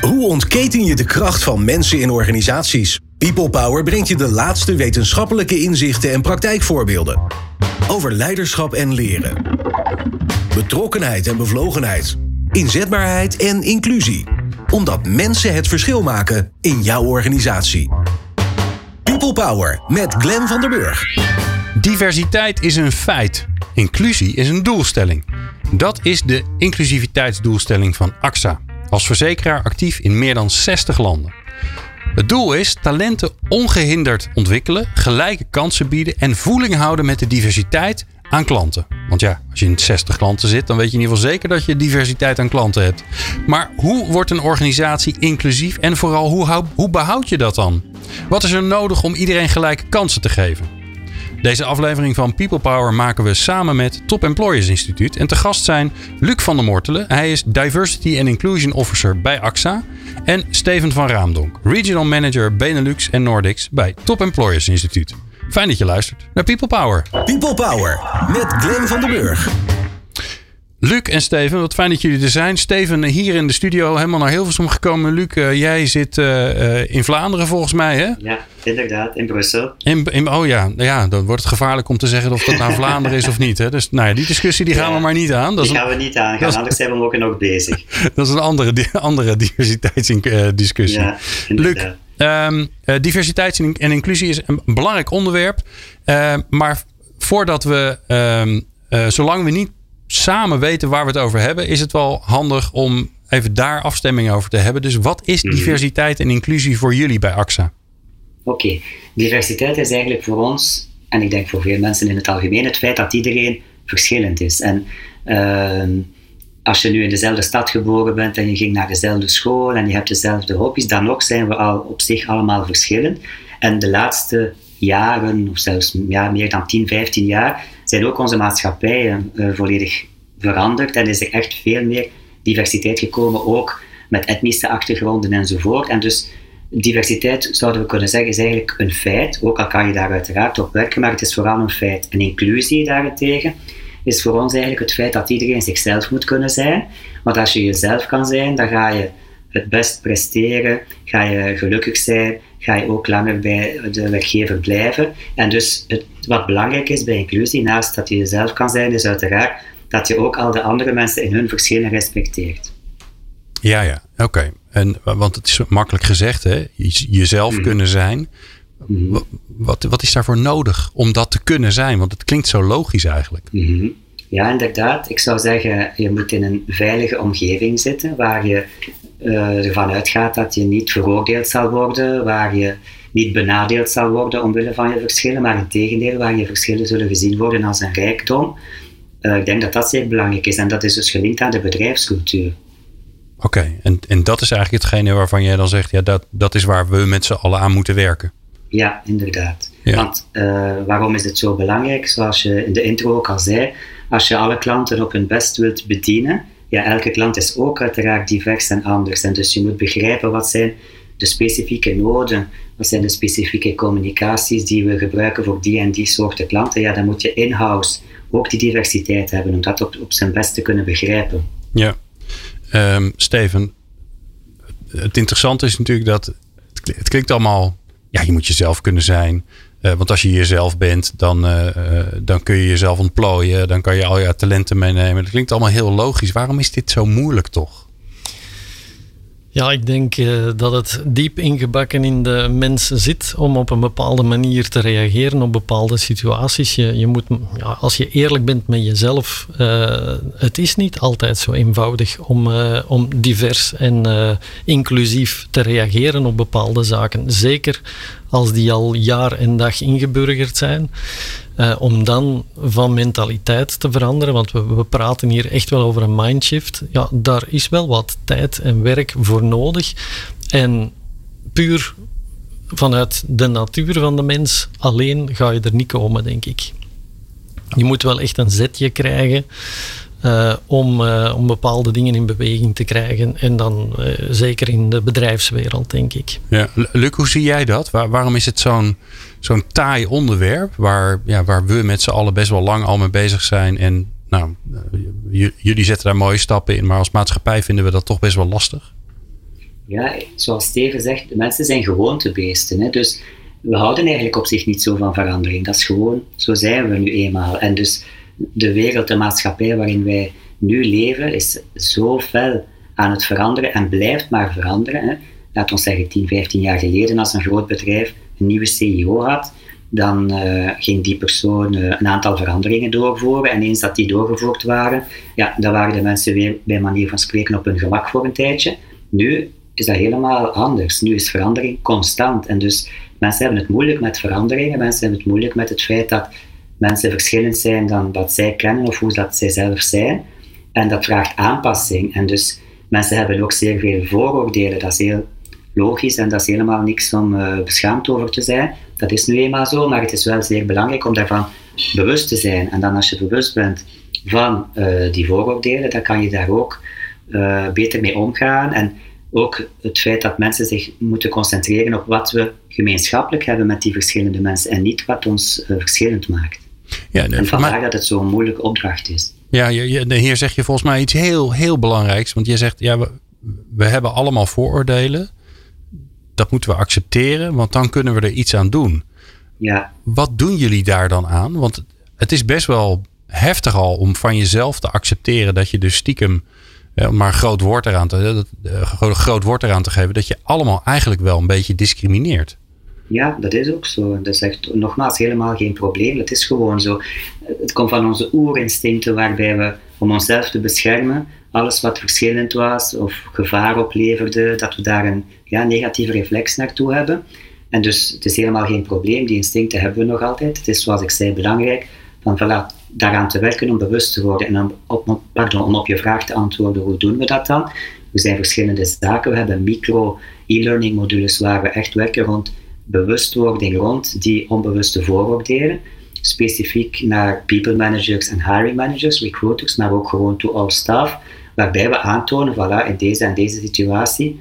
Hoe ontketen je de kracht van mensen in organisaties? People Power brengt je de laatste wetenschappelijke inzichten en praktijkvoorbeelden. Over leiderschap en leren. Betrokkenheid en bevlogenheid. Inzetbaarheid en inclusie. Omdat mensen het verschil maken in jouw organisatie. People Power met Glenn van der Burg. Diversiteit is een feit. Inclusie is een doelstelling. Dat is de inclusiviteitsdoelstelling van AXA. Als verzekeraar actief in meer dan 60 landen. Het doel is talenten ongehinderd ontwikkelen, gelijke kansen bieden en voeling houden met de diversiteit aan klanten. Want ja, als je in 60 klanten zit, dan weet je in ieder geval zeker dat je diversiteit aan klanten hebt. Maar hoe wordt een organisatie inclusief en vooral hoe, hoe behoud je dat dan? Wat is er nodig om iedereen gelijke kansen te geven? Deze aflevering van People Power maken we samen met Top Employers Instituut. En te gast zijn Luc van der Mortelen. Hij is Diversity and Inclusion Officer bij AXA. En Steven van Raamdonk, Regional Manager Benelux en Nordics bij Top Employers Instituut. Fijn dat je luistert naar People Power. People Power met Glenn van den Burg. Luc en Steven, wat fijn dat jullie er zijn. Steven hier in de studio, helemaal naar Hilversum gekomen. Luc, uh, jij zit uh, in Vlaanderen volgens mij, hè? Ja, inderdaad, in Brussel. In, in, oh ja, ja, dan wordt het gevaarlijk om te zeggen of dat naar Vlaanderen is of niet. Hè? Dus nou ja, die discussie die gaan we maar niet aan. Dat die gaan we niet aan, gaan, anders zijn we ook nog bezig. dat is een andere, andere diversiteitsdiscussie. Ja, Luc, um, diversiteit en inclusie is een belangrijk onderwerp. Uh, maar voordat we, um, zolang we niet samen weten waar we het over hebben, is het wel handig om even daar afstemming over te hebben. Dus wat is mhm. diversiteit en inclusie voor jullie bij AXA? Oké, diversiteit is eigenlijk voor ons, en ik denk voor veel mensen in het algemeen, het feit dat iedereen verschillend is. En ehm, als je nu in dezelfde stad geboren bent en je ging naar dezelfde school en je hebt dezelfde hobby's, dan nog zijn we al op zich allemaal verschillend. En de laatste jaren, of zelfs ja, meer dan 10, 15 jaar, zijn ook onze maatschappijen uh, volledig veranderd en is er echt veel meer diversiteit gekomen, ook met etnische achtergronden enzovoort. En dus diversiteit, zouden we kunnen zeggen, is eigenlijk een feit, ook al kan je daar uiteraard op werken, maar het is vooral een feit. En inclusie daarentegen is voor ons eigenlijk het feit dat iedereen zichzelf moet kunnen zijn. Want als je jezelf kan zijn, dan ga je het best presteren, ga je gelukkig zijn, ga je ook langer bij de werkgever blijven. En dus het, wat belangrijk is bij inclusie, naast dat je jezelf kan zijn, is uiteraard dat je ook al de andere mensen in hun verschillen respecteert. Ja, ja, oké. En Want het is makkelijk gezegd, hè? jezelf mm. kunnen zijn. Mm. Wat, wat is daarvoor nodig om dat te kunnen zijn? Want het klinkt zo logisch eigenlijk. Mm-hmm. Ja, inderdaad. Ik zou zeggen, je moet in een veilige omgeving zitten waar je uh, ervan uitgaat dat je niet veroordeeld zal worden, waar je niet benadeeld zal worden omwille van je verschillen, maar in tegendeel, waar je verschillen zullen gezien worden als een rijkdom. Uh, ik denk dat dat zeer belangrijk is en dat is dus gelinkt aan de bedrijfscultuur. Oké, en, en dat is eigenlijk hetgene waarvan jij dan zegt, ja, dat, dat is waar we met z'n allen aan moeten werken. Ja, inderdaad. Want uh, waarom is het zo belangrijk? Zoals je in de intro ook al zei, als je alle klanten op hun best wilt bedienen, ja, elke klant is ook uiteraard divers en anders. En dus je moet begrijpen wat zijn de specifieke noden, wat zijn de specifieke communicaties die we gebruiken voor die en die soorten klanten. Ja, dan moet je in-house ook die diversiteit hebben om dat op, zijn best te kunnen begrijpen. Ja, um, Steven, het interessante is natuurlijk dat het klinkt allemaal, ja, je moet jezelf kunnen zijn. Uh, want als je jezelf bent, dan, uh, dan kun je jezelf ontplooien. Dan kan je al je talenten meenemen. Dat klinkt allemaal heel logisch. Waarom is dit zo moeilijk toch? Ja, ik denk dat het diep ingebakken in de mens zit om op een bepaalde manier te reageren op bepaalde situaties. Je, je moet, ja, als je eerlijk bent met jezelf, uh, het is niet altijd zo eenvoudig om, om divers en inclusief te reageren op bepaalde zaken. Zeker als die al jaar en dag ingeburgerd zijn. Uh, om dan van mentaliteit te veranderen, want we, we, praten hier echt wel over een mindshift. Ja, daar is wel wat tijd en werk voor nodig. En puur vanuit de natuur van de mens alleen ga je er niet komen, denk ik. Je moet wel echt een zetje krijgen uh, om, uh, om bepaalde dingen in beweging te krijgen. En dan uh, zeker in de bedrijfswereld, denk ik. Ja. Luc, hoe zie jij dat? Waar, waarom is het zo'n zo'n taai onderwerp waar, ja, waar we met z'n allen best wel lang al mee bezig zijn? En nou, jullie zetten daar mooie stappen in, maar als maatschappij vinden we dat toch best wel lastig? ja, zoals Steven zegt, de mensen zijn gewoontebeesten. Hè? Dus we houden eigenlijk op zich niet zo van verandering. Dat is gewoon, zo zijn we nu eenmaal. En dus de wereld, de maatschappij waarin wij nu leven, is zo fel aan het veranderen en blijft maar veranderen. Hè? Laat ons zeggen, 10, 15 jaar geleden, als een groot bedrijf een nieuwe CEO had, dan uh, ging die persoon uh, een aantal veranderingen doorvoeren. En eens dat die doorgevoerd waren, ja, dan waren de mensen weer bij manier van spreken op hun gemak voor een tijdje. Nu is dat helemaal anders. Nu is verandering constant. En dus mensen hebben het moeilijk met veranderingen. Mensen hebben het moeilijk met het feit dat mensen verschillend zijn dan dat zij kennen of hoe dat zij zelf zijn. En dat vraagt aanpassing. En dus mensen hebben ook zeer veel vooroordelen. Dat is heel logisch en dat is helemaal niks om uh, beschaamd over te zijn. Dat is nu eenmaal zo, maar het is wel zeer belangrijk om daarvan bewust te zijn. En dan als je bewust bent van uh, die vooroordelen, dan kan je daar ook uh, beter mee omgaan. En ook het feit dat mensen zich moeten concentreren op wat we gemeenschappelijk hebben met die verschillende mensen en niet wat ons verschillend maakt. Ja, en vandaar dat het zo'n moeilijke opdracht is. Ja, je, hier zeg je volgens mij iets heel, heel belangrijks. Want je zegt, ja, we, we hebben allemaal vooroordelen dat moeten we accepteren, want dan kunnen we er iets aan doen. Ja. Wat doen jullie daar dan aan? Want het is best wel heftig al om van jezelf te accepteren dat je dus stiekem, maar groot woord eraan te, uh, groot woord eraan te geven, dat je allemaal eigenlijk wel een beetje discrimineert. Ja, dat is ook zo. Dat is echt nogmaals helemaal geen probleem. Het is gewoon zo. Het komt van onze oerinstincten waarbij we, om onszelf te beschermen, alles wat verschillend was of gevaar opleverde, dat we daar een ja, negatieve reflex naartoe hebben. En dus het is helemaal geen probleem, die instincten hebben we nog altijd. Het is zoals ik zei belangrijk van voilà, daaraan te werken om bewust te worden. En op, pardon, om op je vraag te antwoorden, hoe doen we dat dan? Er zijn verschillende zaken. We hebben micro e-learning modules waar we echt werken rond bewustwording rond die onbewuste vooroordelen. Specifiek naar people managers en hiring managers, recruiters, maar ook gewoon to all staff waarbij we aantonen, voilà, in deze en deze situatie,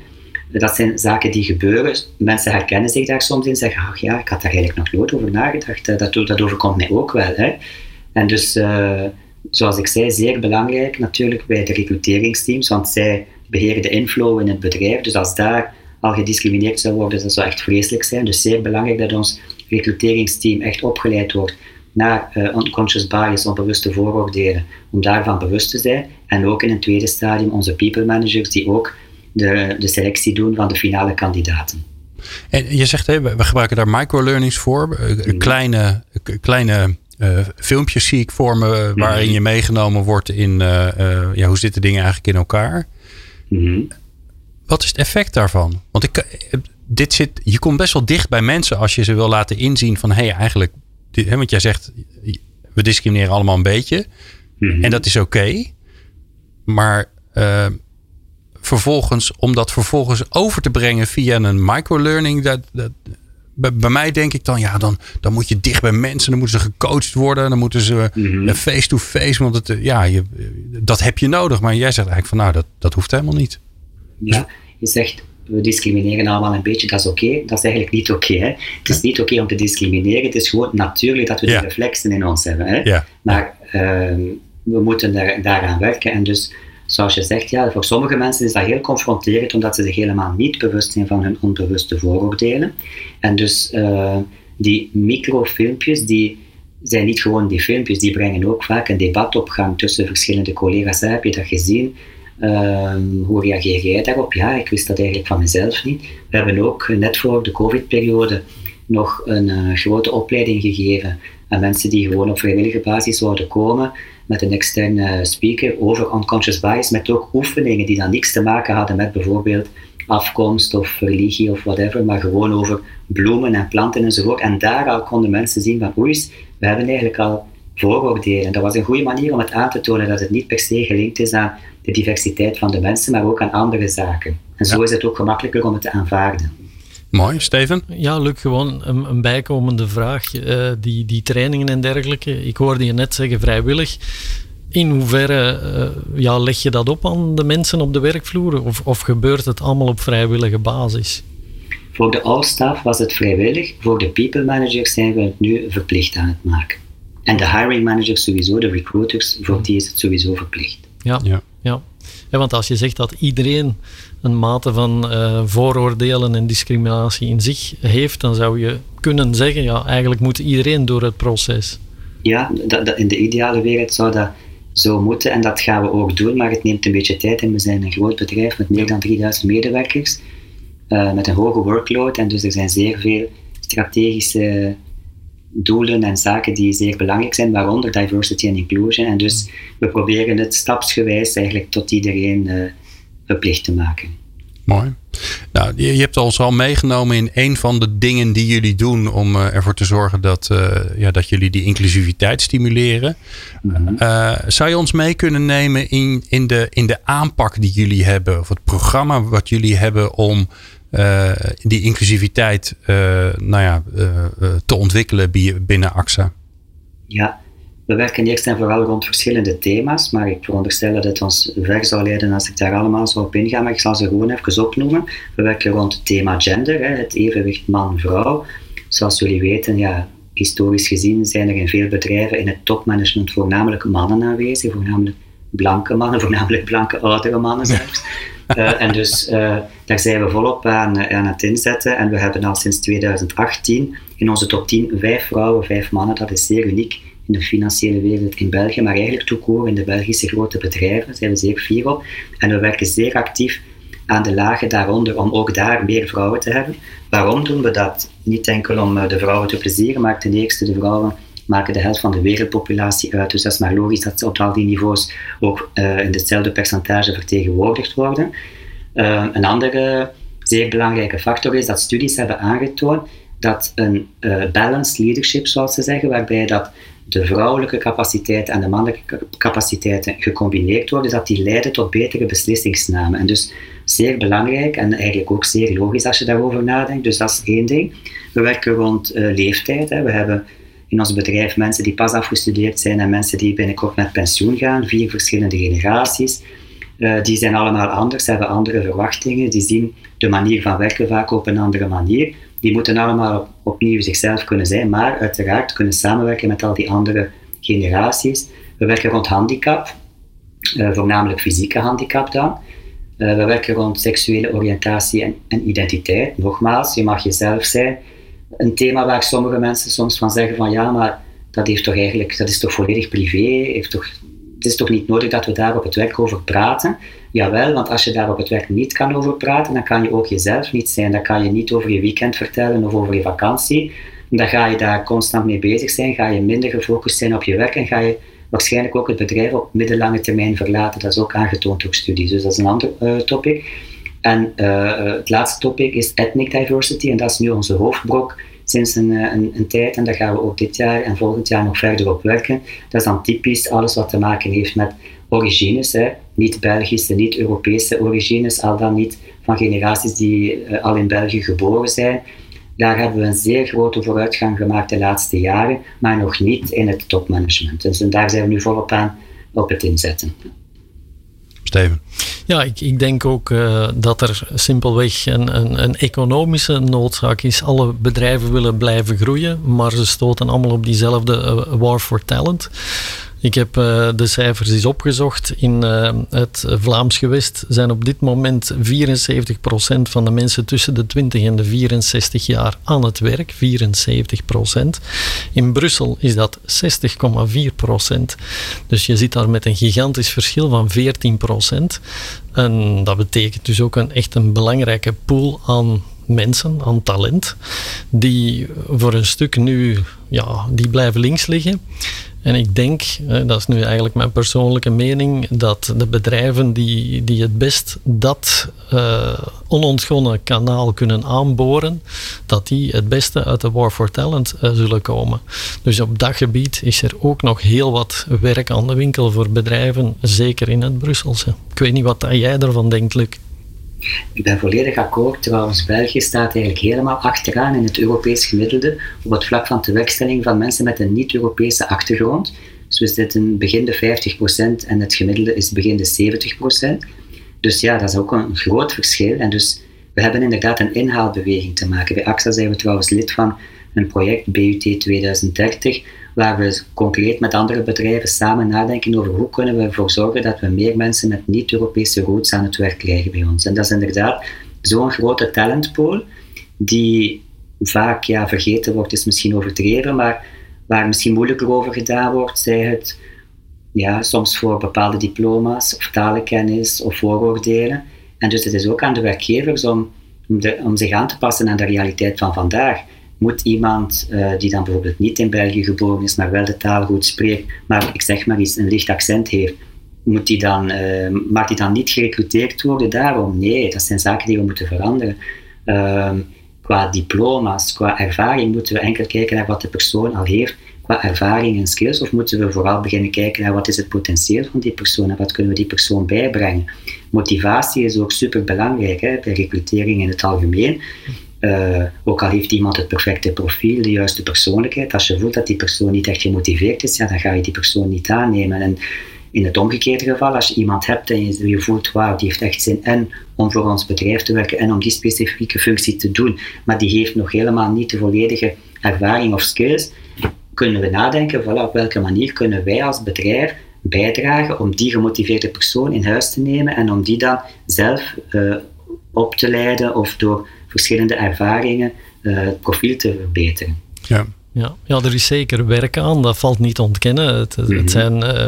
dat zijn zaken die gebeuren. Mensen herkennen zich daar soms in, zeggen, ach ja, ik had daar eigenlijk nog nooit over nagedacht, eh, dat, dat overkomt mij ook wel. Hè. En dus, uh, zoals ik zei, zeer belangrijk natuurlijk bij de recruteringsteams, want zij beheren de inflow in het bedrijf, dus als daar al gediscrimineerd zou worden, dat zou echt vreselijk zijn. Dus zeer belangrijk dat ons recruteringsteam echt opgeleid wordt naar uh, unconscious bias, onbewuste vooroordelen, om daarvan bewust te zijn. En ook in een tweede stadium onze people managers die ook de, de selectie doen van de finale kandidaten. En je zegt, we gebruiken daar microlearnings voor, eh, mhm. kleine, kleine filmpjes zie ik voor me, waarin mhm. je meegenomen wordt in ja, hoe zitten dingen eigenlijk in elkaar. Mhm. Wat is het effect daarvan? Want ik, dit zit, je komt best wel dicht bij mensen als je ze wil laten inzien van hé, hey, eigenlijk want jij zegt, we discrimineren allemaal een beetje. Mhm. En dat is oké. maar uh, vervolgens, om dat vervolgens over te brengen via een microlearning, dat, dat, bij, mij denk ik dan, ja, dan, dan moet je dicht bij mensen, dan moeten ze gecoacht worden, dan moeten ze mhm. face-to-face, want het, ja, je, dat heb je nodig. Maar jij zegt eigenlijk van, nou, dat, dat hoeft helemaal niet. Ja, je zegt we discrimineren allemaal een beetje, dat is oké. Dat is eigenlijk niet oké. het is niet oké om te discrimineren. Het is gewoon natuurlijk dat we die reflexen in ons hebben. Hè? Maar ehm, we moeten daar, daaraan werken. En dus, zoals je zegt, ja, voor sommige mensen is dat heel confronterend, omdat ze zich helemaal niet bewust zijn van hun onbewuste vooroordelen. En dus uh, die microfilmpjes, die zijn niet gewoon die filmpjes, die brengen ook vaak een debat op gang tussen verschillende collega's. Heb je dat gezien? Um, hoe reageer jij daarop? Ja, ik wist dat eigenlijk van mezelf niet. We hebben ook net voor de COVID-periode nog een uh, grote opleiding gegeven aan mensen die gewoon op vrijwillige basis zouden komen met een externe speaker over unconscious bias, met ook oefeningen die dan niks te maken hadden met bijvoorbeeld afkomst of religie of whatever, maar gewoon over bloemen en planten enzovoort. En daar al konden mensen zien van oei, we hebben eigenlijk al vooroordelen. Dat was een goede manier om het aan te tonen dat het niet per se gelinkt is aan de diversiteit van de mensen, maar ook aan andere zaken. En zo is het ook gemakkelijker om het te aanvaarden. Mooi, Steven? Ja, Luc, gewoon een, een bijkomende vraag. Uh, die, die trainingen en dergelijke, ik hoorde je net zeggen vrijwillig. In hoeverre uh, ja, leg je dat op aan de mensen op de werkvloer? Of, of gebeurt het allemaal op vrijwillige basis? Voor de all-staff was het vrijwillig. Voor de people managers zijn we het nu verplicht aan het maken. En de hiring managers sowieso, de recruiters, voor die is het sowieso verplicht. Ja, ja. ja. Want als je zegt dat iedereen een mate van uh, vooroordelen en discriminatie in zich heeft, dan zou je kunnen zeggen, ja, eigenlijk moet iedereen door het proces. Ja, dat, in de ideale wereld zou dat zo moeten en dat gaan we ook doen, maar het neemt een beetje tijd en we zijn een groot bedrijf met meer dan 3000 medewerkers, uh, met een hoge workload en dus er zijn zeer veel strategische doelen en zaken die zeer belangrijk zijn, waaronder diversity en inclusion. En dus we proberen het stapsgewijs eigenlijk tot iedereen uh, verplicht te maken. Mooi. Nou, je, je hebt ons al meegenomen in een van de dingen die jullie doen om uh, ervoor te zorgen dat, uh, ja, dat jullie die inclusiviteit stimuleren. Mm zou je ons mee kunnen nemen in, in, de, in de aanpak die jullie hebben, of het programma wat jullie hebben om uh, die inclusiviteit uh, nou ja, uh, te ontwikkelen binnen AXA? Ja, we werken eerst en vooral rond verschillende thema's, maar ik veronderstel dat het ons ver zou leiden als ik daar allemaal zou op ingaan, maar ik zal ze gewoon even opnoemen. We werken rond het thema gender, hè, het evenwicht man-vrouw. Zoals jullie weten, ja, historisch gezien zijn er in veel bedrijven in het topmanagement voornamelijk mannen aanwezig, voornamelijk blanke mannen, voornamelijk blanke oudere mannen zelfs. Uh, en dus uh, daar zijn we volop aan, aan het inzetten. En we hebben al sinds 2018 in onze top 10 vijf vrouwen, vijf mannen. Dat is zeer uniek in de financiële wereld in België, maar eigenlijk toekoor in de Belgische grote bedrijven. Daar zijn we zeer fier op. En we werken zeer actief aan de lagen daaronder om ook daar meer vrouwen te hebben. Waarom doen we dat? Niet enkel om de vrouwen te plezieren, maar ten eerste de vrouwen maken de helft van de wereldpopulatie uit. Dus dat is maar logisch dat ze op al die niveaus ook uh, in hetzelfde percentage vertegenwoordigd worden. Uh, een andere zeer belangrijke factor is dat studies hebben aangetoond dat een uh, balanced leadership, zoals ze zeggen, waarbij dat de vrouwelijke capaciteiten en de mannelijke capaciteiten gecombineerd worden, dat die leiden tot betere beslissingsnamen. En dus zeer belangrijk en eigenlijk ook zeer logisch als je daarover nadenkt. Dus dat is één ding. We werken rond leeftijd. Hè. We hebben in ons bedrijf mensen die pas afgestudeerd zijn en mensen die binnenkort met pensioen gaan, vier verschillende generaties. Uh, die zijn allemaal anders, hebben andere verwachtingen, die zien de manier van werken vaak op een andere manier. Die moeten allemaal op, opnieuw zichzelf kunnen zijn, maar uiteraard kunnen samenwerken met al die andere generaties. We werken rond handicap, uh, voornamelijk fysieke handicap dan. Uh, we werken rond seksuele oriëntatie en identiteit. Nogmaals, je mag jezelf zijn een thema waar sommige mensen soms van zeggen van ja, maar dat, heeft toch eigenlijk, dat is toch volledig privé, heeft toch, het is toch niet nodig dat we daar op het werk over praten. Jawel, want als je daar op het werk niet kan over praten, dan kan je ook jezelf niet zijn. Dan kan je niet over je weekend vertellen of over je vakantie. Dan ga je daar constant mee bezig zijn, ga je minder gefocust zijn op je werk en ga je waarschijnlijk ook het bedrijf op middellange termijn verlaten. Dat is ook aangetoond door studies, dus dat is een ander uh, topic. En uh, het laatste topic is ethnic diversity en dat is nu onze hoofdbrok sinds een, eh, een, een, tijd en daar gaan we ook dit jaar en volgend jaar nog verder op werken. Dat is dan typisch alles wat te maken heeft met origines, niet Belgische, niet Europese origines, al dan niet van generaties die al in België geboren zijn. Daar hebben we een zeer grote vooruitgang gemaakt de laatste jaren, maar nog niet in het topmanagement. Dus daar zijn we nu volop aan op het inzetten. Ja, ik, ik denk ook uh, dat er simpelweg een, een, een, economische noodzaak is. Alle bedrijven willen blijven groeien, maar ze stoten allemaal op diezelfde uh, war for talent. Ik heb uh, de cijfers eens opgezocht. In uh, het Vlaams gewest zijn op dit moment 74% van de mensen tussen de 20 en de 64 jaar aan het werk. 74%. In Brussel is dat 60,4%. Dus je zit daar met een gigantisch verschil van 14%. En dat betekent dus ook een echt een belangrijke pool aan mensen, aan talent, die voor een stuk nu ja, die blijven links liggen. En ik denk, dat is nu eigenlijk mijn persoonlijke mening, dat de bedrijven die, die het best dat uh, onontgonnen kanaal kunnen aanboren, dat die het beste uit de War for Talent uh, zullen komen. Dus op dat gebied is er ook nog heel wat werk aan de winkel voor bedrijven, zeker in het Brusselse. Ik weet niet wat jij ervan denkt, Luc. Ik ben volledig akkoord. Trouwens, België staat eigenlijk helemaal achteraan in het Europees gemiddelde op het vlak van tewerkstelling van mensen met een niet-Europese achtergrond. Dus we zitten begin de 50% en het gemiddelde is begin de 70%. Dus ja, dat is ook een groot verschil. En dus we hebben inderdaad een inhaalbeweging te maken. Bij AXA zijn we trouwens lid van een project BUT 2030, waar we concreet met andere bedrijven samen nadenken over hoe kunnen we ervoor zorgen dat we meer mensen met niet-Europese roots aan het werk krijgen bij ons. En dat is inderdaad zo'n grote talentpool die vaak ja, vergeten wordt, is misschien overdreven, maar waar misschien moeilijker over gedaan wordt, zij het ja, soms voor bepaalde diploma's of talenkennis of vooroordelen. En dus het is ook aan de werkgevers om, om, zich aan te passen aan de realiteit van vandaag. Moet iemand uh, die dan bijvoorbeeld niet in België geboren is, maar wel de taal goed spreekt, maar ik zeg maar iets, een licht accent heeft, moet die dan, uh, mag die dan niet gerecruiteerd worden daarom? Nee, dat zijn zaken die we moeten veranderen. Uh, qua diploma's, qua ervaring, moeten we enkel kijken naar wat de persoon al heeft qua ervaring en skills, of moeten we vooral beginnen kijken naar wat is het potentieel van die persoon en wat kunnen we die persoon bijbrengen. Motivatie is ook super belangrijk bij recrutering in het algemeen. Uh, ook al heeft iemand het perfecte profiel, de juiste persoonlijkheid, als je voelt dat die persoon niet echt gemotiveerd is, ja, dan ga je die persoon niet aannemen. En in het omgekeerde geval, als je iemand hebt en je, je voelt, wauw, die heeft echt zin en om voor ons bedrijf te werken en om die specifieke functie te doen, maar die heeft nog helemaal niet de volledige ervaring of skills, kunnen we nadenken, voilà, op welke manier kunnen wij als bedrijf bijdragen om die gemotiveerde persoon in huis te nemen en om die dan zelf uh, op te leiden of door verschillende ervaringen uh, het profiel te verbeteren. Ja. Ja, ja, er is zeker werk aan, dat valt niet te ontkennen. Het, het mhm. zijn uh,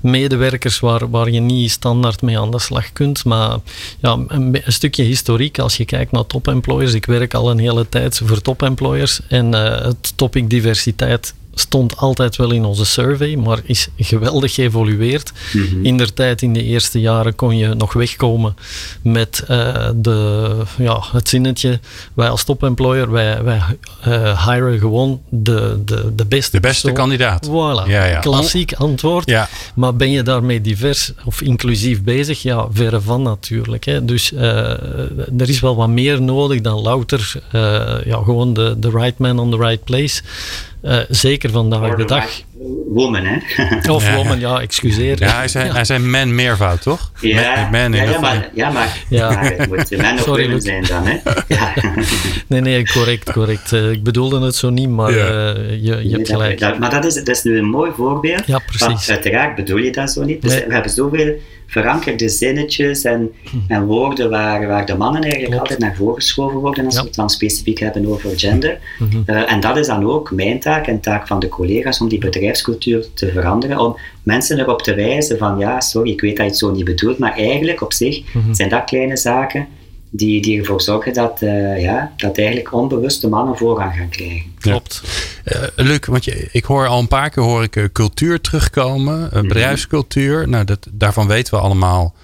medewerkers waar, waar je niet standaard mee aan de slag kunt. Maar ja, een, een stukje historiek, als je kijkt naar top-employers. Ik werk al een hele tijd voor top-employers. En uh, het topic diversiteit stond altijd wel in onze survey, maar is geweldig geëvolueerd. Mm In der tijd, in de eerste jaren, kon je nog wegkomen met uh, de, ja, het zinnetje: wij als top-employer, wij, wij uh, hiren gewoon de, de, de beste De beste kandidaat. Voilà, ja, ja. klassiek antwoord. Ja. Maar ben je daarmee divers of inclusief bezig? Ja, verre van natuurlijk. Hè. Dus uh, er is wel wat meer nodig dan louter ja, gewoon de, de right man on the right place. Uh, zeker vandaag de dag. Woman, hè? of woman, ja, excuseer. Ja, hij zei, ja. hij zei man meervoud, toch? Ja, man, man ja, ja, maar, ja, maar, ja. maar het moet man of Sorry, women zijn dan, hè? Ja. nee, nee, correct, correct. Uh, ik bedoelde het zo niet, maar ja. uh, je, je nee, hebt gelijk. Dat, maar dat is, dat is nu een mooi voorbeeld. Ja, precies. uiteraard bedoel je dat zo niet. Dus nee. we hebben zoveel verankerde zinnetjes en, hm. en woorden waar, waar de mannen eigenlijk Klopt. altijd naar voren geschoven worden als ja. we het dan specifiek hebben over gender. Mm -hmm. uh, en dat is dan ook mijn taak en taak van de collega's om die bedrijfscultuur te veranderen, om mensen erop te wijzen van ja, sorry, ik weet dat je het zo niet bedoelt, maar eigenlijk op zich mm -hmm. zijn dat kleine zaken die, die ervoor zorgen dat, uh, ja, dat eigenlijk onbewuste mannen voorrang gaan krijgen. Klopt. Uh, Luc, want je, ik hoor al een paar keer hoor ik, uh, cultuur terugkomen, uh, bedrijfscultuur. Nou, dat, daarvan weten we allemaal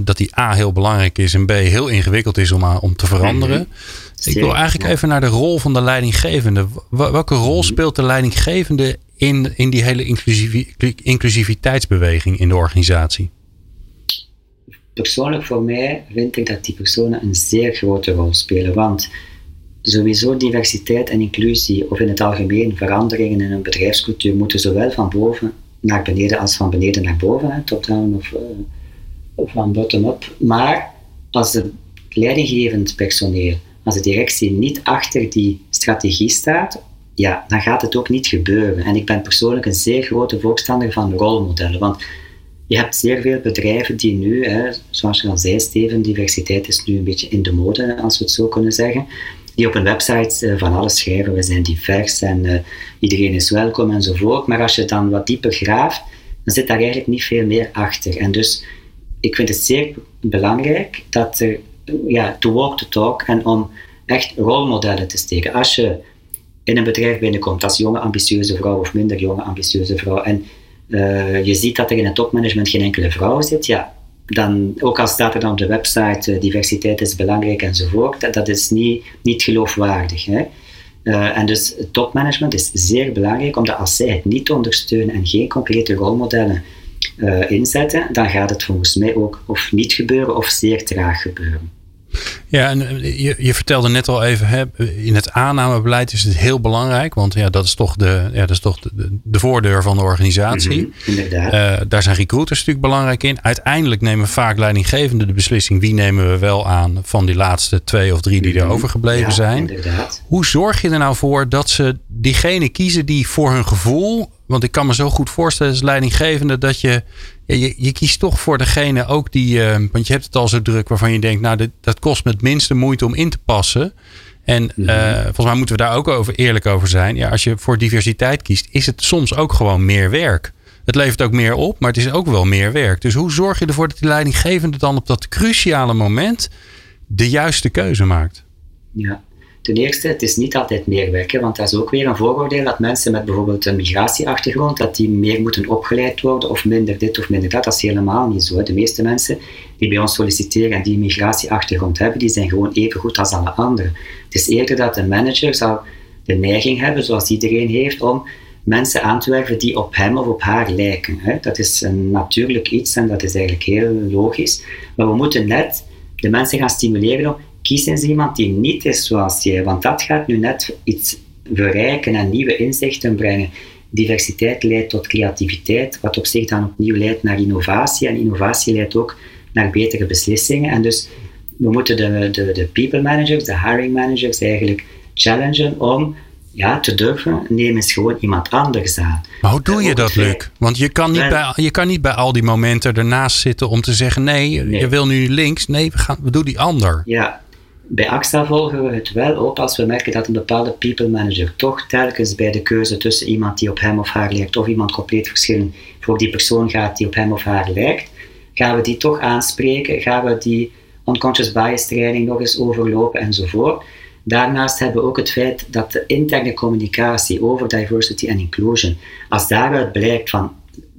dat die A heel belangrijk is en B heel ingewikkeld is om, om te veranderen. Mm -hmm. Ik wil eigenlijk even naar de rol van de leidinggevende. Welke rol mhm. speelt de leidinggevende in, in die hele inclusiviteitsbeweging in de organisatie? persoonlijk voor mij vind ik dat die personen een zeer grote rol spelen. Want sowieso diversiteit en inclusie, of in het algemeen veranderingen in een bedrijfscultuur, moeten zowel van boven naar beneden als van beneden naar boven, top-down of, uh, van bottom-up. Maar als het leidinggevend personeel, als de directie niet achter die strategie staat, ja, dan gaat het ook niet gebeuren. En ik ben persoonlijk een zeer grote voorstander van rolmodellen. Want je hebt zeer veel bedrijven die nu, hè, zoals je al zei, Steven, diversiteit is nu een beetje in de mode, als we het zo kunnen zeggen, die op een website uh, van alles schrijven, we zijn divers en uh, iedereen is welkom enzovoort. Maar als je dan wat dieper graaft, dan zit daar eigenlijk niet veel meer achter. En dus, ik vind het zeer belangrijk dat er, ja, to walk the talk en om echt rolmodellen te steken. Als je in een bedrijf binnenkomt als jonge ambitieuze vrouw of minder jonge ambitieuze vrouw en uh, je ziet dat er in het topmanagement geen enkele vrouw zit, ja, dan, ook al staat er dan op de website uh, diversiteit is belangrijk enzovoort, dat, dat is niet, niet geloofwaardig. Hè? Uh, en dus het topmanagement is zeer belangrijk, omdat als zij het niet ondersteunen en geen concrete rolmodellen inzetten, dan gaat het volgens mij ook of niet gebeuren of zeer traag gebeuren. Ja, en eh, je, je vertelde net al even, hè, in het aannamebeleid is het heel belangrijk. Want ja, dat is toch de, ja, dat is toch de, de voordeur van de organisatie. Mhm, inderdaad. Uh, daar zijn recruiters natuurlijk belangrijk in. Uiteindelijk nemen vaak leidinggevenden de beslissing wie nemen we wel aan van die laatste twee of drie die er Mhm. overgebleven Ja, zijn. Inderdaad. Hoe zorg je er nou voor dat ze diegene kiezen die voor hun gevoel. Want ik kan me zo goed voorstellen als leidinggevende dat je. Je, je kiest toch voor degene ook die. eh, want je hebt het al zo druk waarvan je denkt, nou, dit, dat kost me het minste moeite om in te passen. En eh, volgens mij moeten we daar ook over eerlijk over zijn. Ja, als je voor diversiteit kiest, is het soms ook gewoon meer werk. Het levert ook meer op, maar het is ook wel meer werk. Dus hoe zorg je ervoor dat die leidinggevende dan op dat cruciale moment de juiste keuze maakt? Ja. Ten eerste, het is niet altijd meer werken, want dat is ook weer een vooroordeel dat mensen met bijvoorbeeld een migratieachtergrond, dat die meer moeten opgeleid worden of minder dit of minder dat. Dat is helemaal niet zo. De meeste mensen die bij ons solliciteren en die een migratieachtergrond hebben, die zijn gewoon even goed als alle anderen. Het is eerder dat een manager zou de neiging hebben, zoals iedereen heeft, om mensen aan te werven die op hem of op haar lijken. Dat is een natuurlijk iets en dat is eigenlijk heel logisch. Maar we moeten net de mensen gaan stimuleren om kies eens iemand die niet is zoals jij, want dat gaat nu net iets verrijken en nieuwe inzichten brengen. Diversiteit leidt tot creativiteit, wat op zich dan opnieuw leidt naar innovatie en innovatie leidt ook naar betere beslissingen. En dus we moeten de, de, de people managers, de hiring managers eigenlijk challengen om ja, te durven, neem eens gewoon iemand anders aan. Maar hoe doe je dat, Luc? Want je kan, niet bij, je kan niet bij al die momenten ernaast zitten om te zeggen: nee, Nee. je wil nu links. Nee, we, gaan, we doen die ander. Ja, bij AXA volgen we het wel op als we merken dat een bepaalde people manager toch telkens bij de keuze tussen iemand die op hem of haar lijkt of iemand compleet verschillend voor die persoon gaat die op hem of haar lijkt, gaan we die toch aanspreken, gaan we die unconscious bias training nog eens overlopen enzovoort. Daarnaast hebben we ook het feit dat de interne communicatie over diversity en inclusion, als daaruit blijkt van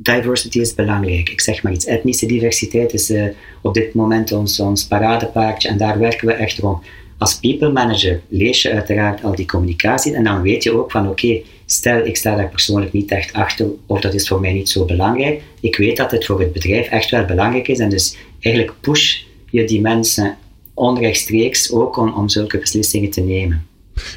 diversity is belangrijk, ik zeg maar iets, etnische diversiteit is eh, op dit moment ons, ons paradepaardje en daar werken we echt rond. Als people manager lees je uiteraard al die communicatie en dan weet je ook van oké, stel ik sta daar persoonlijk niet echt achter of dat is voor mij niet zo belangrijk. Ik weet dat het voor het bedrijf echt wel belangrijk is en dus eigenlijk push je die mensen onrechtstreeks ook om, om zulke beslissingen te nemen.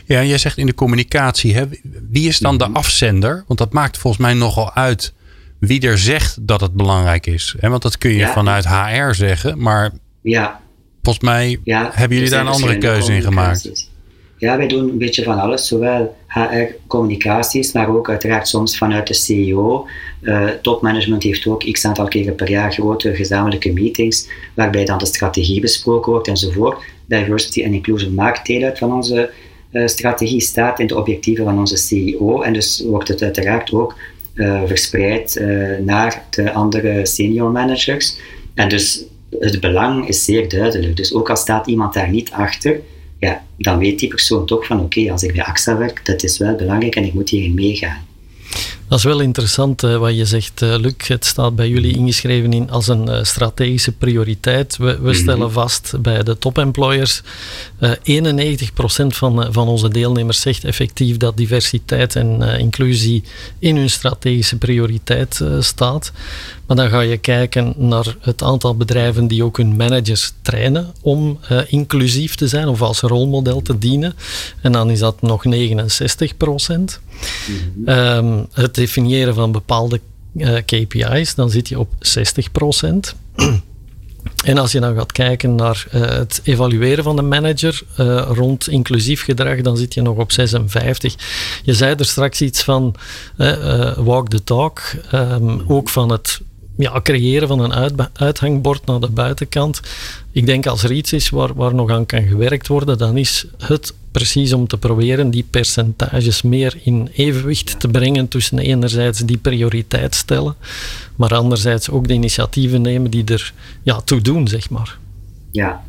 Ja, jij zegt in de communicatie: hè, wie is dan Mhm. de afzender? Want dat maakt volgens mij nogal uit wie er zegt dat het belangrijk is. Hè, Want dat kun je Ja. vanuit HR zeggen, maar Ja, volgens mij Ja, hebben jullie daar een andere verschillende keuze in gemaakt. Ja, wij doen een beetje van alles, zowel HR-communicaties, maar ook uiteraard soms vanuit de CEO. Eh, topmanagement heeft ook x aantal keren per jaar grote gezamenlijke meetings, waarbij dan de strategie besproken wordt enzovoort. Diversity and inclusion maakt deel uit van onze eh, strategie, staat in de objectieven van onze CEO, en dus wordt het uiteraard ook verspreid eh, naar de andere senior managers. En dus het belang is zeer duidelijk. Dus ook al staat iemand daar niet achter, ja, dan weet die persoon toch van oké, als ik bij AXA werk, dat is wel belangrijk en ik moet hierin meegaan. Dat is wel interessant wat je zegt, eh, Luc. Het staat bij jullie ingeschreven in als een eh, strategische prioriteit. We, we stellen vast bij de top-employers, eh 91% van, eh, van onze deelnemers zegt effectief dat diversiteit en inclusie in hun strategische prioriteit staat. Maar dan ga je kijken naar het aantal bedrijven die ook hun managers trainen om inclusief te zijn of als rolmodel te dienen. En dan is dat nog 69 procent. Ehm, het definiëren van bepaalde eh, KPI's, dan zit je op 60 procent. En als je dan gaat kijken naar eh, het evalueren van de manager eh, rond inclusief gedrag, dan zit je nog op 56. Je zei er straks iets van walk the talk, ehm, ook van het ja, creëren van een uithangbord naar de buitenkant. Ik denk als er iets is waar, waar nog aan kan gewerkt worden, dan is het precies om te proberen die percentages meer in evenwicht te brengen tussen enerzijds die prioriteit stellen, maar anderzijds ook de initiatieven nemen die er ja, toe doen, zeg maar. Ja.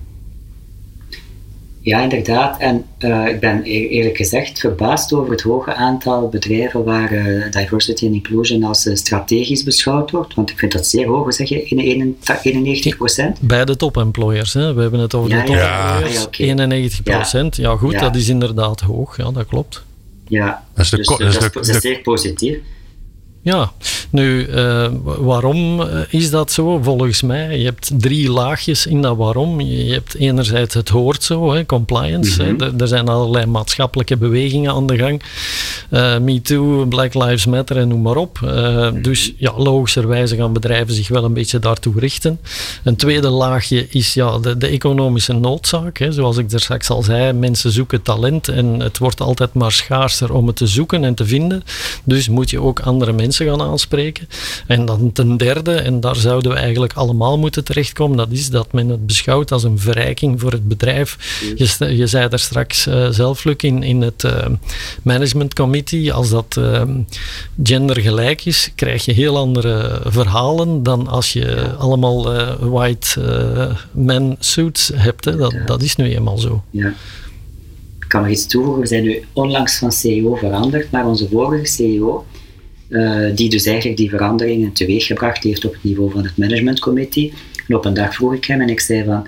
Ja, inderdaad. En eh, ik ben e- eerlijk gezegd verbaasd over het hoge aantal bedrijven waar eh, diversity en inclusion als eh, strategisch beschouwd wordt. Want ik vind dat zeer hoog, zeg je, in 91 procent. Bij de top-employers, hè. we hebben het over Ja, de ja, top-employers, ja, oké. 91 procent. Ja. goed, Ja. dat is inderdaad hoog, ja, dat klopt. Ja, Dat is de dus, dat is dat, de- is, dat is de- zeer positief. Ja, nu uh, waarom eh, is dat zo? Volgens mij, je hebt drie laagjes in dat waarom. Je hebt enerzijds het hoort zo, hè, compliance. Mm -hmm. Er zijn allerlei maatschappelijke bewegingen aan de gang. Uh, Me Too, Black Lives Matter en noem maar op. Uh, dus ja, logischerwijze gaan bedrijven zich wel een beetje daartoe richten. Een tweede laagje is ja, de, de economische noodzaak. Hè. Zoals ik er straks al zei, mensen zoeken talent en het wordt altijd maar schaarser om het te zoeken en te vinden. Dus moet je ook andere mensen gaan aanspreken. En dan ten derde, en daar zouden we eigenlijk allemaal moeten terechtkomen, dat is dat men het beschouwt als een verrijking voor het bedrijf. Je, je zei daar straks uh, zelf, Luc, in, in het uh, management committee, als dat uh, gendergelijk is, krijg je heel andere verhalen dan als je ja. allemaal white men suits hebt. Hè. Dat, dat is nu eenmaal zo. Ja. Ik kan nog iets toevoegen. We zijn nu onlangs van CEO veranderd naar onze vorige CEO. Uh, die dus eigenlijk die veranderingen teweeggebracht heeft op het niveau van het managementcommittee. En op een dag vroeg ik hem en ik zei van,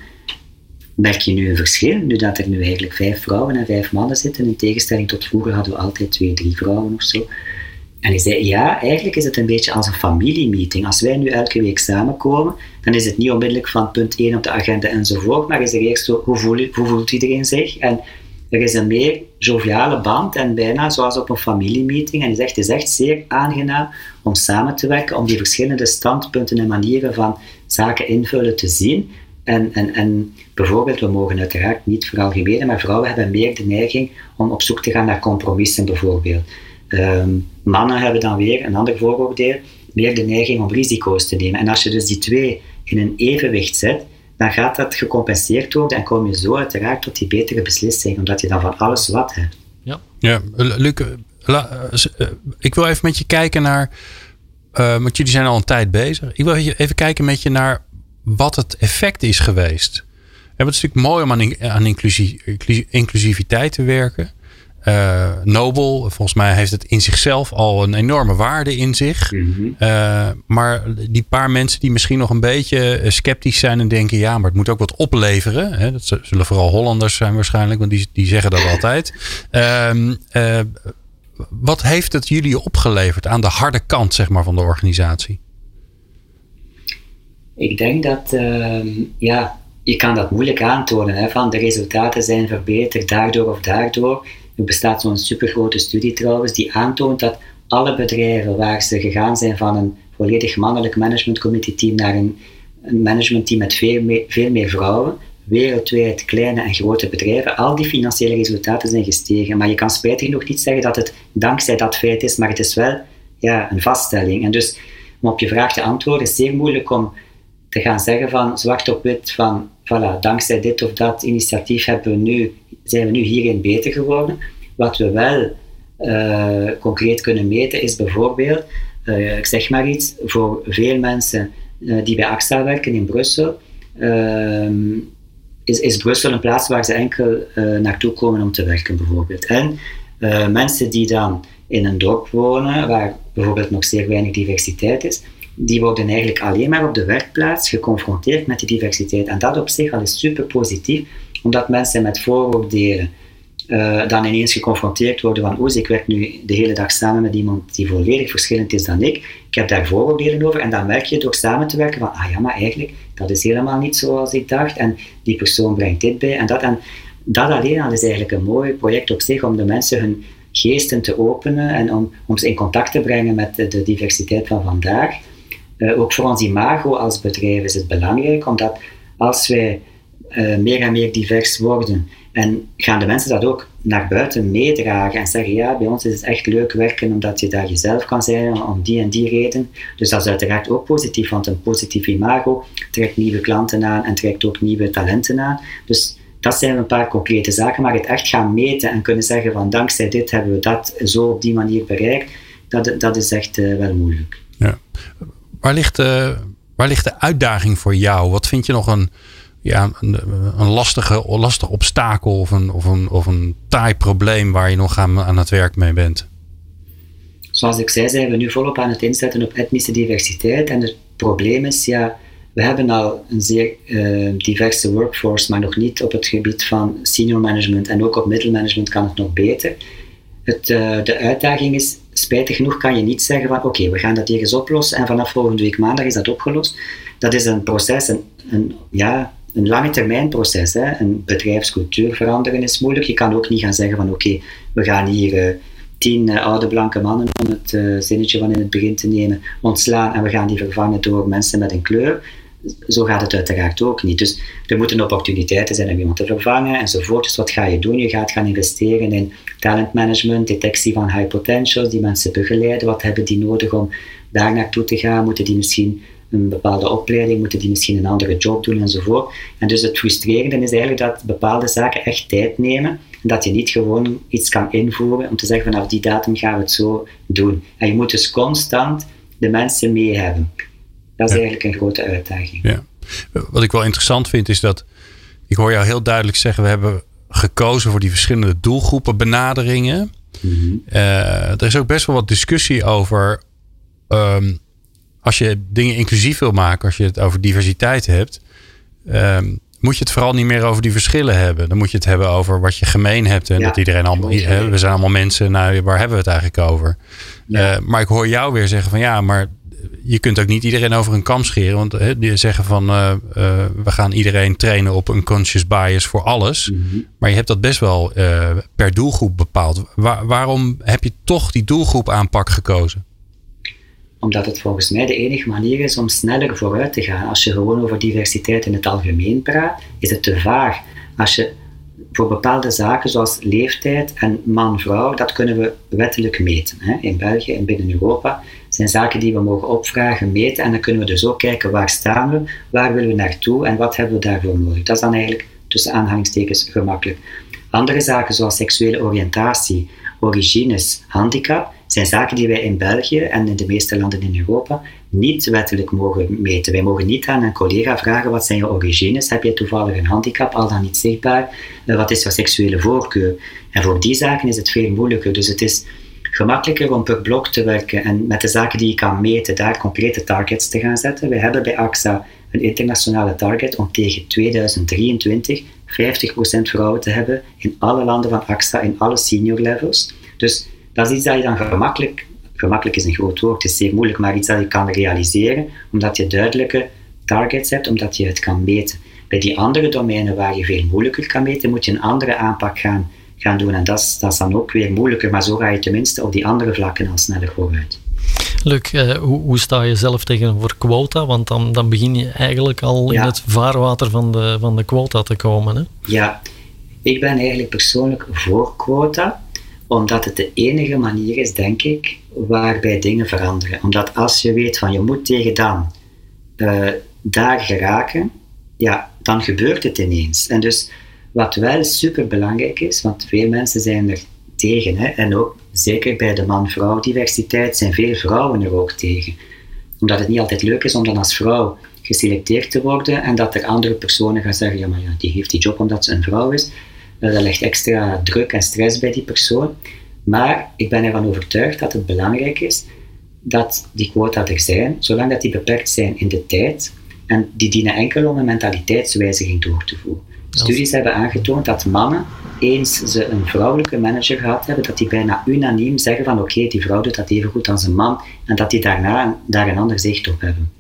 merk je nu een verschil, nu dat er nu eigenlijk vijf vrouwen en vijf mannen zitten, in tegenstelling tot vroeger hadden we altijd twee, drie vrouwen of zo. En hij zei, ja, eigenlijk is het een beetje als een familiemeeting. Als wij nu elke week samenkomen, dan is het niet onmiddellijk van punt 1 op de agenda enzovoort, maar is er eerst zo, hoe, voel, hoe voelt iedereen zich? En er is een meer joviale band en bijna zoals op een familiemeeting. En hij zegt, het is echt zeer aangenaam om samen te werken, om die verschillende standpunten en manieren van zaken invullen te zien. En, en, en bijvoorbeeld, we mogen uiteraard niet veralgemenen, maar vrouwen hebben meer de neiging om op zoek te gaan naar compromissen bijvoorbeeld. Um, mannen hebben dan weer, een ander vooroordeel, meer de neiging om risico's te nemen. En als je dus die twee in een evenwicht zet, dan gaat dat gecompenseerd worden en kom je zo uiteraard tot die betere beslissing, omdat je dan van alles wat hebt. Ja, ja Luc, la, uh, ik wil even met je kijken naar, uh, want jullie zijn al een tijd bezig. Ik wil even kijken met je naar wat het effect is geweest. Het is natuurlijk mooi om aan, aan inclusie, inclusiviteit te werken. Uh, Nobel, volgens mij heeft het in zichzelf al een enorme waarde in zich. Mm -hmm. uh, maar die paar mensen die misschien nog een beetje eh, sceptisch zijn en denken: ja, maar het moet ook wat opleveren. Hè? Dat zullen vooral Hollanders zijn waarschijnlijk, want die, die zeggen dat altijd. Uh, wat heeft het jullie opgeleverd aan de harde kant zeg maar, van de organisatie? Ik denk dat, ehm, ja, je kan dat moeilijk aantonen. Hè, van de resultaten zijn verbeterd daardoor of daardoor. Er bestaat zo'n supergrote studie trouwens die aantoont dat alle bedrijven waar ze gegaan zijn van een volledig mannelijk managementcommittee team naar een, een managementteam met veel meer, vrouwen, wereldwijd kleine en grote bedrijven, al die financiële resultaten zijn gestegen. Maar je kan spijtig nog niet zeggen dat het dankzij dat feit is, maar het is wel ja, een vaststelling. En dus om op je vraag te antwoorden, is zeer moeilijk om te gaan zeggen van zwart op wit van voilà, dankzij dit of dat initiatief hebben we nu, zijn we nu hierin beter geworden. Wat we wel uh, concreet kunnen meten is bijvoorbeeld, uh, ik zeg maar iets, voor veel mensen uh, die bij AXA werken in Brussel, ehm, is, is Brussel een plaats waar ze enkel naartoe komen om te werken bijvoorbeeld. En mensen die dan in een dorp wonen, waar bijvoorbeeld nog zeer weinig diversiteit is, die worden eigenlijk alleen maar op de werkplaats geconfronteerd met die diversiteit. En dat op zich al is super positief, omdat mensen met vooroordelen uh, dan ineens geconfronteerd worden van oeh, ik werk nu de hele dag samen met iemand die volledig verschillend is dan ik. Ik heb daar vooroordelen over en dan merk je door samen te werken van ah ja, maar eigenlijk, dat is helemaal niet zoals ik dacht en die persoon brengt dit bij en dat. En dat alleen al is eigenlijk een mooi project op zich om de mensen hun geesten te openen en om, om ze in contact te brengen met de, diversiteit van vandaag. Uh, ook voor ons imago als bedrijf is het belangrijk, omdat als wij uh, meer en meer divers worden en gaan de mensen dat ook naar buiten meedragen en zeggen, ja, bij ons is het echt leuk werken omdat je daar jezelf kan zijn om die en die reden. Dus dat is uiteraard ook positief, want een positief imago trekt nieuwe klanten aan en trekt ook nieuwe talenten aan. Dus dat zijn een paar concrete zaken, maar het echt gaan meten en kunnen zeggen van dankzij dit hebben we dat zo op die manier bereikt, dat, dat is echt uh, wel moeilijk. Ja. Waar ligt, de, waar ligt de uitdaging voor jou? Wat vind je nog een, ja, een, lastige, lastig obstakel of een, of, een, of een taai probleem waar je nog aan, aan het werk mee bent? Zoals ik zei, zijn we nu volop aan het inzetten op etnische diversiteit. En het probleem is, ja, we hebben al een zeer uh, diverse workforce, maar nog niet op het gebied van senior management en ook op middelmanagement kan het nog beter. Het, uh, de uitdaging is spijtig genoeg kan je niet zeggen van oké, we gaan dat hier eens oplossen en vanaf volgende week maandag is dat opgelost. Dat is een proces, een, een ja, een lange termijn proces. Hè. Een bedrijfscultuur veranderen is moeilijk. Je kan ook niet gaan zeggen van oké, we gaan hier uh, tien uh, oude blanke mannen, om het uh, zinnetje van in het begin te nemen, ontslaan en we gaan die vervangen door mensen met een kleur. Zo gaat het uiteraard ook niet. Dus er moeten opportuniteiten zijn om iemand te vervangen enzovoort. Dus wat ga je doen? Je gaat gaan investeren in talentmanagement, detectie van high potentials, die mensen begeleiden. Wat hebben die nodig om daar naartoe te gaan? Moeten die misschien een bepaalde opleiding, moeten die misschien een andere job doen enzovoort. En dus het frustrerende is eigenlijk dat bepaalde zaken echt tijd nemen en dat je niet gewoon iets kan invoeren om te zeggen vanaf die datum gaan we het zo doen. En je moet dus constant de mensen mee hebben. Dat is eigenlijk een grote uitdaging. Ja. Wat ik wel interessant vind is dat, ik hoor jou heel duidelijk zeggen, we hebben gekozen voor die verschillende doelgroepen benaderingen. Mm er is ook best wel wat discussie over um, als je dingen inclusief wil maken, als je het over diversiteit hebt, um, moet je het vooral niet meer over die verschillen hebben. Dan moet je het hebben over wat je gemeen hebt. En dat iedereen allemaal, we zijn allemaal mensen, nou, waar hebben we het eigenlijk over? Ja. Uh, maar ik hoor jou weer zeggen van ja, maar je kunt ook niet iedereen over een kam scheren. Want uh, die zeggen van uh, we gaan iedereen trainen op een conscious bias voor alles. Mm -hmm. Maar je hebt dat best wel per doelgroep bepaald. Waar, waarom heb je toch die doelgroep aanpak gekozen? Omdat het volgens mij de enige manier is om sneller vooruit te gaan. Als je gewoon over diversiteit in het algemeen praat, is het te vaag. Als je voor bepaalde zaken zoals leeftijd en man-vrouw, dat kunnen we wettelijk meten. Hè? In België en binnen Europa zijn zaken die we mogen opvragen, meten. En dan kunnen we dus ook kijken waar staan we, waar willen we naartoe en wat hebben we daarvoor nodig. Dat is dan eigenlijk tussen aanhalingstekens gemakkelijk. Andere zaken zoals seksuele oriëntatie, origines, handicap, zijn zaken die wij in België en in de meeste landen in Europa niet wettelijk mogen meten. Wij mogen niet aan een collega vragen wat zijn je origines, heb je toevallig een handicap, al dan niet zichtbaar, wat is je seksuele voorkeur. En voor die zaken is het veel moeilijker. Dus het is gemakkelijker om per blok te werken en met de zaken die je kan meten, daar concrete targets te gaan zetten. We hebben bij AXA een internationale target om tegen 2023 50% vrouwen te hebben in alle landen van AXA, in alle senior levels. Dus dat is iets dat je dan gemakkelijk, gemakkelijk is een groot woord, het is zeer moeilijk, maar iets dat je kan realiseren, omdat je duidelijke targets hebt, omdat je het kan meten. Bij die andere domeinen waar je veel moeilijker kan meten, moet je een andere aanpak gaan, gaan doen. En dat is, dat is dan ook weer moeilijker, maar zo ga je tenminste op die andere vlakken al sneller vooruit. Luc, uh, hoe, hoe, sta je zelf tegenover quota? Want dan, dan begin je eigenlijk al ja. in het vaarwater van de, van de quota te komen. Hè? Ja, ik ben eigenlijk persoonlijk voor quota omdat het de enige manier is, denk ik, waarbij dingen veranderen. Omdat als je weet van je moet tegen dan uh, daar geraken, ja, dan gebeurt het ineens. En dus wat wel super belangrijk is, want veel mensen zijn er tegen, hè, en ook zeker bij de man-vrouw diversiteit zijn veel vrouwen er ook tegen. Omdat het niet altijd leuk is om dan als vrouw geselecteerd te worden en dat er andere personen gaan zeggen, ja maar ja, die heeft die job omdat ze een vrouw is. Dat legt extra druk en stress bij die persoon. Maar ik ben ervan overtuigd dat het belangrijk is dat die quota er zijn, zolang dat die beperkt zijn in de tijd. En die dienen enkel om een mentaliteitswijziging door te voeren. Studies hebben aangetoond dat mannen, eens ze een vrouwelijke manager gehad hebben, dat die bijna unaniem zeggen van oké, die vrouw doet dat even goed als een man en dat die daarna daar een ander zicht op hebben.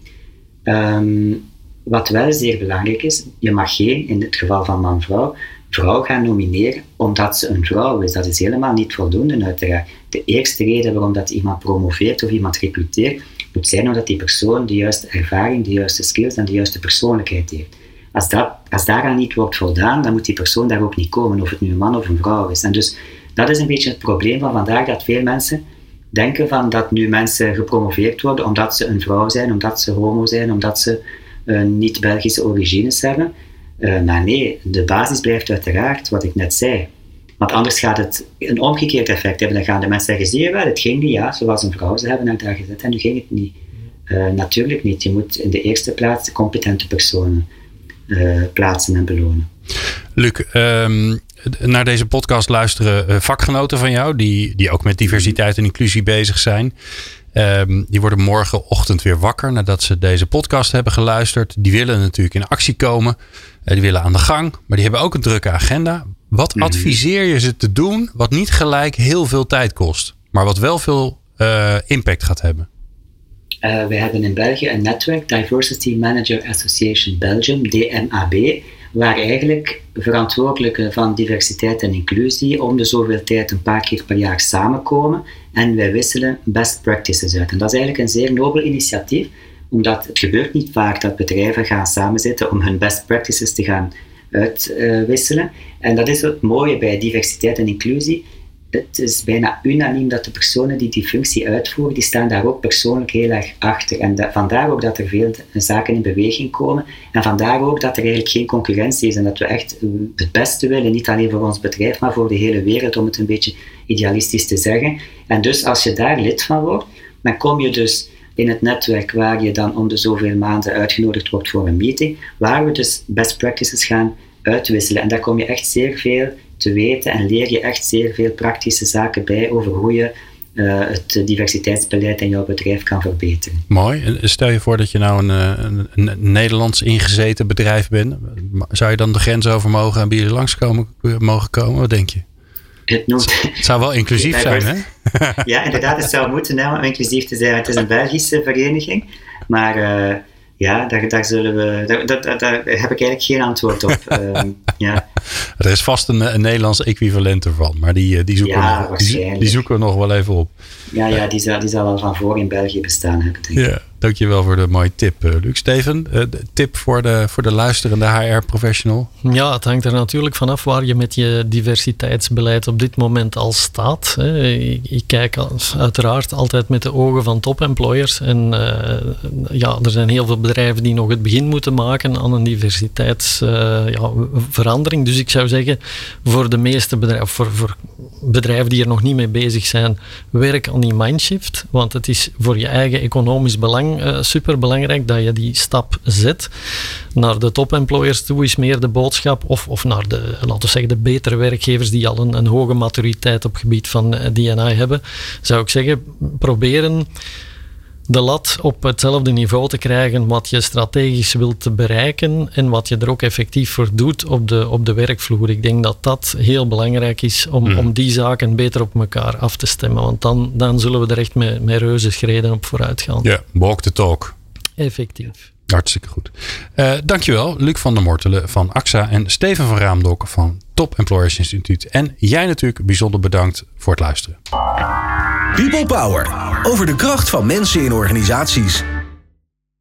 Um, wat wel zeer belangrijk is, je mag geen, in het geval van man-vrouw, vrouw gaan nomineren omdat ze een vrouw is. Dat is helemaal niet voldoende, uiteraard. De eerste reden waarom dat iemand promoveert of iemand recruteert, moet zijn omdat die persoon de juiste ervaring, de juiste skills en de juiste persoonlijkheid heeft. Als, dat, als daaraan niet wordt voldaan, dan moet die persoon daar ook niet komen, of het nu een man of een vrouw is. En dus dat is een beetje het probleem van vandaag, dat veel mensen denken van dat nu mensen gepromoveerd worden omdat ze een vrouw zijn, omdat ze homo zijn, omdat ze uh, niet-Belgische origines hebben. Uh, maar nee, de basis blijft uiteraard wat ik net zei. Want anders gaat het een omgekeerd effect hebben. Dan gaan de mensen zeggen, zie je wel, het ging niet, ja, zoals een vrouw, ze hebben het daar gezet en nu ging het niet. Uh, natuurlijk niet. Je moet in de eerste plaats competente personen uh, plaatsen en belonen. Luc, um, naar deze podcast luisteren vakgenoten van jou, die, die ook met diversiteit en inclusie bezig zijn. Um, die worden morgenochtend weer wakker nadat ze deze podcast hebben geluisterd. Die willen natuurlijk in actie komen. Uh, die willen aan de gang, maar die hebben ook een drukke agenda. Wat mm -hmm. adviseer je ze te doen wat niet gelijk heel veel tijd kost, maar wat wel veel impact gaat hebben? Uh, wij hebben in België een netwerk, Diversity Manager Association Belgium, DMAB, waar eigenlijk verantwoordelijken van diversiteit en inclusie om de zoveel tijd een paar keer per jaar samenkomen en wij wisselen best practices uit. En dat is eigenlijk een zeer nobel initiatief, omdat het gebeurt niet vaak dat bedrijven gaan samenzitten om hun best practices te gaan uitwisselen. en dat is het mooie bij diversiteit en inclusie het is bijna unaniem dat de personen die die functie uitvoeren, die staan daar ook persoonlijk heel erg achter. En vandaar ook dat er veel zaken in beweging komen. En vandaar ook dat er eigenlijk geen concurrentie is en dat we echt het beste willen, niet alleen voor ons bedrijf, maar voor de hele wereld, om het een beetje idealistisch te zeggen. En dus als je daar lid van wordt, dan kom je dus in het netwerk waar je dan om de zoveel maanden uitgenodigd wordt voor een meeting, waar we dus best practices gaan uitwisselen. En daar kom je echt zeer veel te weten en leer je echt zeer veel praktische zaken bij over hoe je uh, het diversiteitsbeleid in jouw bedrijf kan verbeteren. Mooi. Stel je voor dat je nou een, eh, een, een, Nederlands ingezeten bedrijf bent. Zou je dan de grens over mogen en bij jullie langskomen mogen komen? Wat denk je? Het, noemt, het zou wel inclusief zijn, hè? ja, inderdaad. Het zou moeten hè, om inclusief te zijn. Het is een Belgische vereniging. Maar uh, ja, daar, daar, zullen we, daar, daar, daar, heb ik eigenlijk geen antwoord op. uh, ja. Er is vast een, een Nederlands equivalent ervan, maar die, eh, die, zoeken ja, we nog, die, die, zoeken we nog wel even op. Ja, ja die, zal, die zal al van voor in België bestaan hebben, denk ik. Ja. Dankjewel voor de mooie tip, uh, Luc. Steven, uh, tip voor de, voor de luisterende HR-professional? Ja, het hangt er natuurlijk vanaf waar je met je diversiteitsbeleid op dit moment al staat. Ik, kijk uiteraard altijd met de ogen van top-employers. En uh, ja, er zijn heel veel bedrijven die nog het begin moeten maken aan een diversiteitsverandering. Ja, dus ik zou zeggen, voor de meeste bedrijven, voor, voor bedrijven die er nog niet mee bezig zijn, werk aan die mindshift. Want het is voor je eigen economisch belang eh, super belangrijk dat je die stap zet. Naar de top-employers toe is meer de boodschap, of, of naar de, laten we zeggen, de betere werkgevers die al een, een hoge maturiteit op gebied van eh, DNA hebben, zou ik zeggen, proberen de lat op hetzelfde niveau te krijgen wat je strategisch wilt bereiken en wat je er ook effectief voor doet op de, op de werkvloer. Ik denk dat dat heel belangrijk is om, hmm. om die zaken beter op elkaar af te stemmen, want dan, dan zullen we er echt met, met reuze schreden op vooruit gaan. Ja, walk the talk. Effectief. Hartstikke goed. Uh, dankjewel, Luc van der Mortelen van AXA en Steven van Raamdok van Top Employers Instituut. En jij natuurlijk bijzonder bedankt voor het luisteren. People Power. Over de kracht van mensen in organisaties.